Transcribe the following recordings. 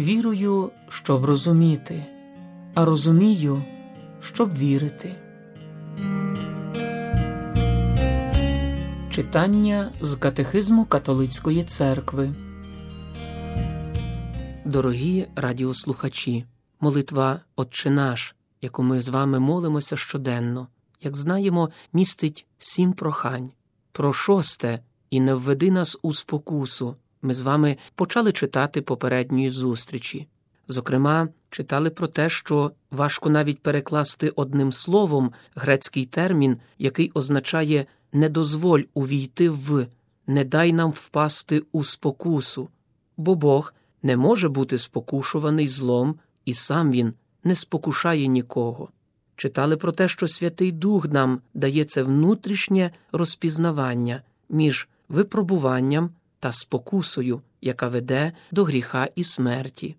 Вірую, щоб розуміти, а розумію, щоб вірити. Читання з Катехизму Католицької церкви. Дорогі радіослухачі, молитва Отче наш, яку ми з вами молимося щоденно, як знаємо, містить сім прохань. Про шосте і не введи нас у спокусу. Ми з вами почали читати попередньої зустрічі. Зокрема, читали про те, що важко навіть перекласти одним словом грецький термін, який означає не дозволь увійти в, не дай нам впасти у спокусу, бо Бог не може бути спокушуваний злом, і сам він не спокушає нікого. Читали про те, що Святий Дух нам дає це внутрішнє розпізнавання між випробуванням та спокусою, яка веде до гріха і смерті.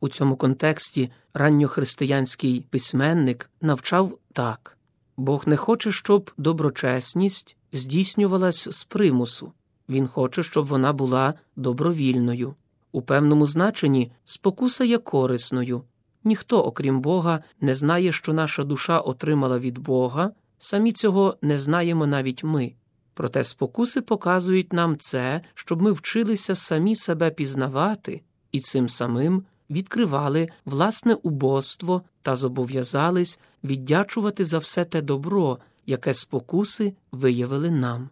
У цьому контексті ранньохристиянський письменник навчав так Бог не хоче, щоб доброчесність здійснювалась з примусу, Він хоче, щоб вона була добровільною. У певному значенні спокуса є корисною. Ніхто, окрім Бога, не знає, що наша душа отримала від Бога, самі цього не знаємо навіть ми. Проте спокуси показують нам це, щоб ми вчилися самі себе пізнавати і цим самим відкривали власне убоство та зобов'язались віддячувати за все те добро, яке спокуси виявили нам.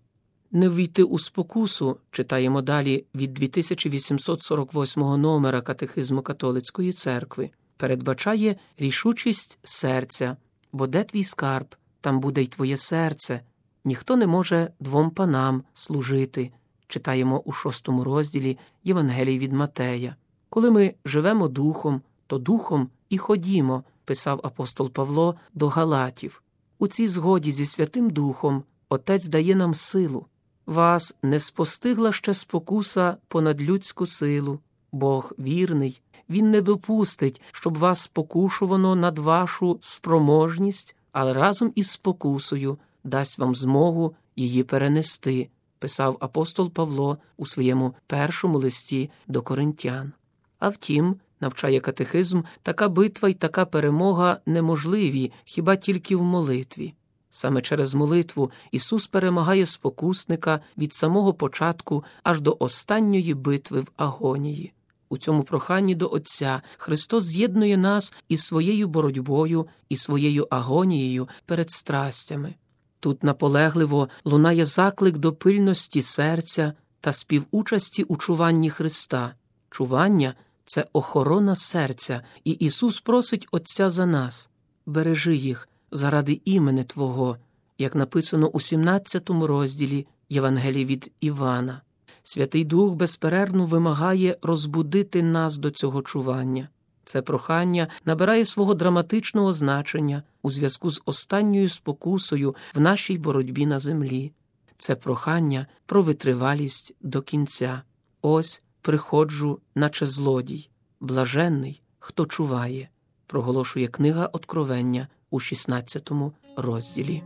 Не ввійти у спокусу, читаємо далі від 2848 номера Катехизму Католицької церкви, передбачає рішучість серця, бо де твій скарб, там буде й твоє серце. Ніхто не може двом панам служити, читаємо у шостому розділі Євангелії від Матея. Коли ми живемо духом, то духом і ходімо, писав апостол Павло до Галатів. У цій згоді зі Святим Духом Отець дає нам силу. Вас не спостигла ще спокуса понад людську силу. Бог вірний, Він не допустить, щоб вас спокушувано над вашу спроможність, але разом із спокусою дасть вам змогу її перенести, писав апостол Павло у своєму першому листі до коринтян. А втім, навчає катехизм, така битва й така перемога неможливі хіба тільки в молитві. Саме через молитву Ісус перемагає спокусника від самого початку аж до останньої битви в агонії. У цьому проханні до Отця Христос з'єднує нас із своєю боротьбою і своєю агонією перед страстями. Тут наполегливо лунає заклик до пильності серця та співучасті у чуванні Христа. Чування це охорона серця, і Ісус просить Отця за нас бережи їх заради імени Твого, як написано у 17 розділі Євангелії від Івана. Святий Дух безперервно вимагає розбудити нас до цього чування. Це прохання набирає свого драматичного значення у зв'язку з останньою спокусою в нашій боротьбі на землі. Це прохання про витривалість до кінця. Ось приходжу, наче злодій, блаженний, хто чуває, проголошує книга Откровення у 16 розділі.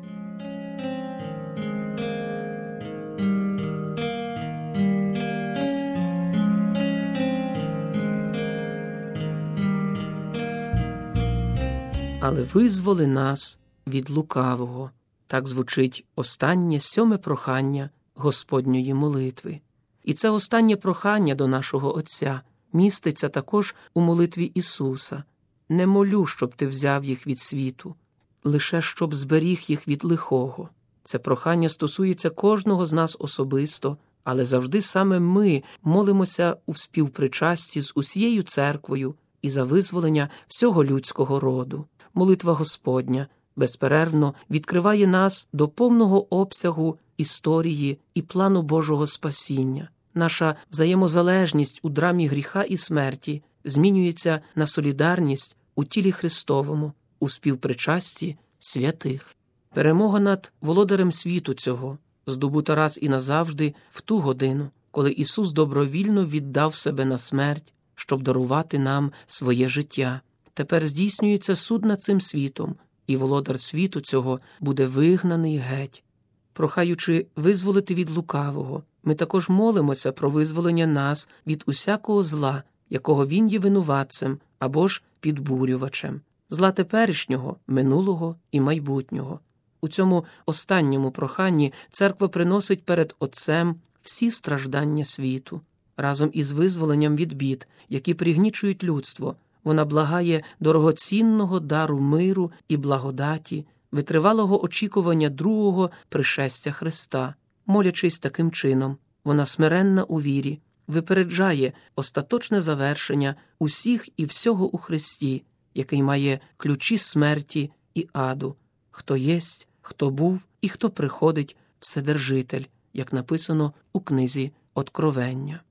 Але визволи нас від лукавого. Так звучить останнє сьоме прохання Господньої молитви. І це останнє прохання до нашого Отця міститься також у молитві Ісуса не молю, щоб ти взяв їх від світу, лише щоб зберіг їх від лихого. Це прохання стосується кожного з нас особисто, але завжди саме ми молимося у співпричасті з усією церквою і за визволення всього людського роду. Молитва Господня безперервно відкриває нас до повного обсягу історії і плану Божого спасіння. Наша взаємозалежність у драмі гріха і смерті змінюється на солідарність у тілі Христовому, у співпричасті святих. Перемога над володарем світу цього здобута раз і назавжди в ту годину, коли Ісус добровільно віддав себе на смерть, щоб дарувати нам своє життя. Тепер здійснюється суд над цим світом, і володар світу цього буде вигнаний геть. Прохаючи визволити від лукавого, ми також молимося про визволення нас від усякого зла, якого він є винуватцем або ж підбурювачем, зла теперішнього, минулого і майбутнього. У цьому останньому проханні церква приносить перед Отцем всі страждання світу. Разом із визволенням від бід, які пригнічують людство, вона благає дорогоцінного дару миру і благодаті, витривалого очікування другого пришестя Христа, молячись таким чином, вона смиренна у вірі, випереджає остаточне завершення усіх і всього у Христі, який має ключі смерті і аду, хто єсть, хто був і хто приходить Вседержитель, як написано у книзі Откровення.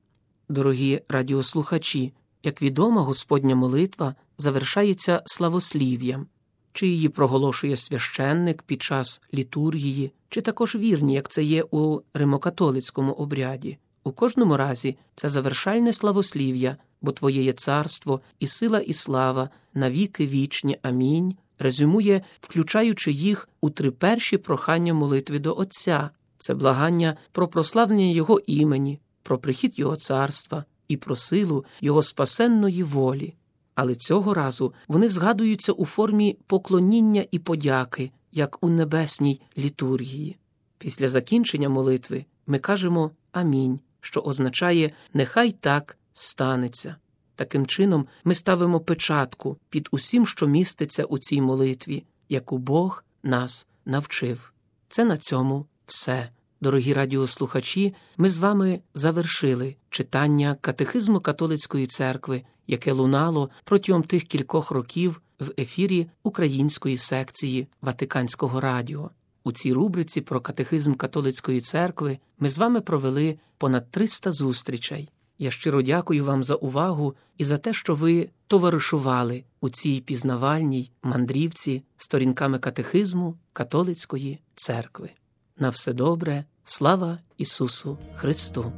Дорогі радіослухачі, як відомо, Господня молитва завершається славослів'ям, чи її проголошує священник під час літургії, чи також вірні, як це є у римокатолицькому обряді. У кожному разі це завершальне славослів'я, бо Твоє є царство і сила, і слава навіки вічні. Амінь. Резюмує, включаючи їх у три перші прохання молитви до Отця, це благання про прославлення Його імені, про прихід Його царства і про силу Його спасенної волі. Але цього разу вони згадуються у формі поклоніння і подяки, як у небесній літургії. Після закінчення молитви ми кажемо Амінь, що означає Нехай так станеться. Таким чином, ми ставимо печатку під усім, що міститься у цій молитві, яку Бог нас навчив. Це на цьому все. Дорогі радіослухачі, ми з вами завершили читання катехизму католицької церкви, яке лунало протягом тих кількох років в ефірі української секції Ватиканського радіо. У цій рубриці про катехизм католицької церкви ми з вами провели понад 300 зустрічей. Я щиро дякую вам за увагу і за те, що ви товаришували у цій пізнавальній мандрівці сторінками катехизму католицької церкви. На все добре, слава Ісусу Христу!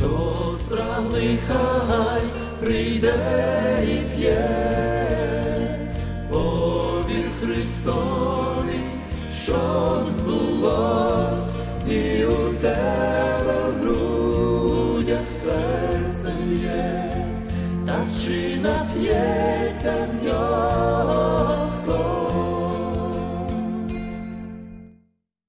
То спраглий хай прийде і п'є, повір Христові, щоб збулось